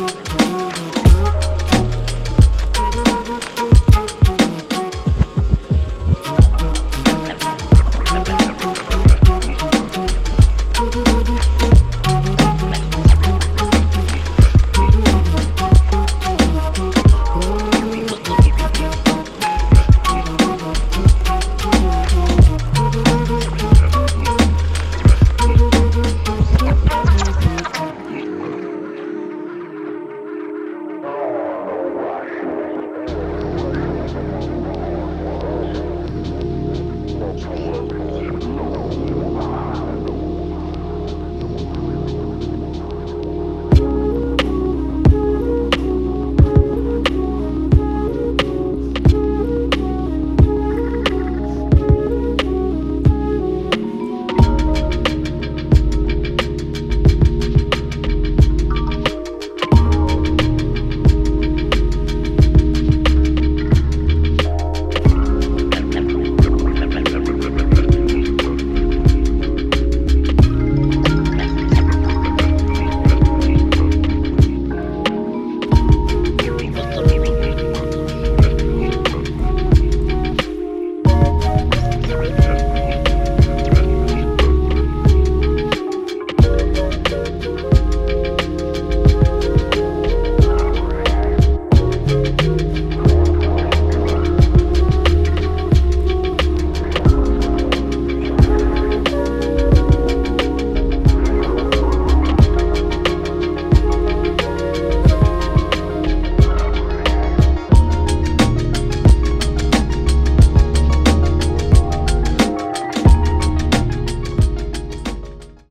moment.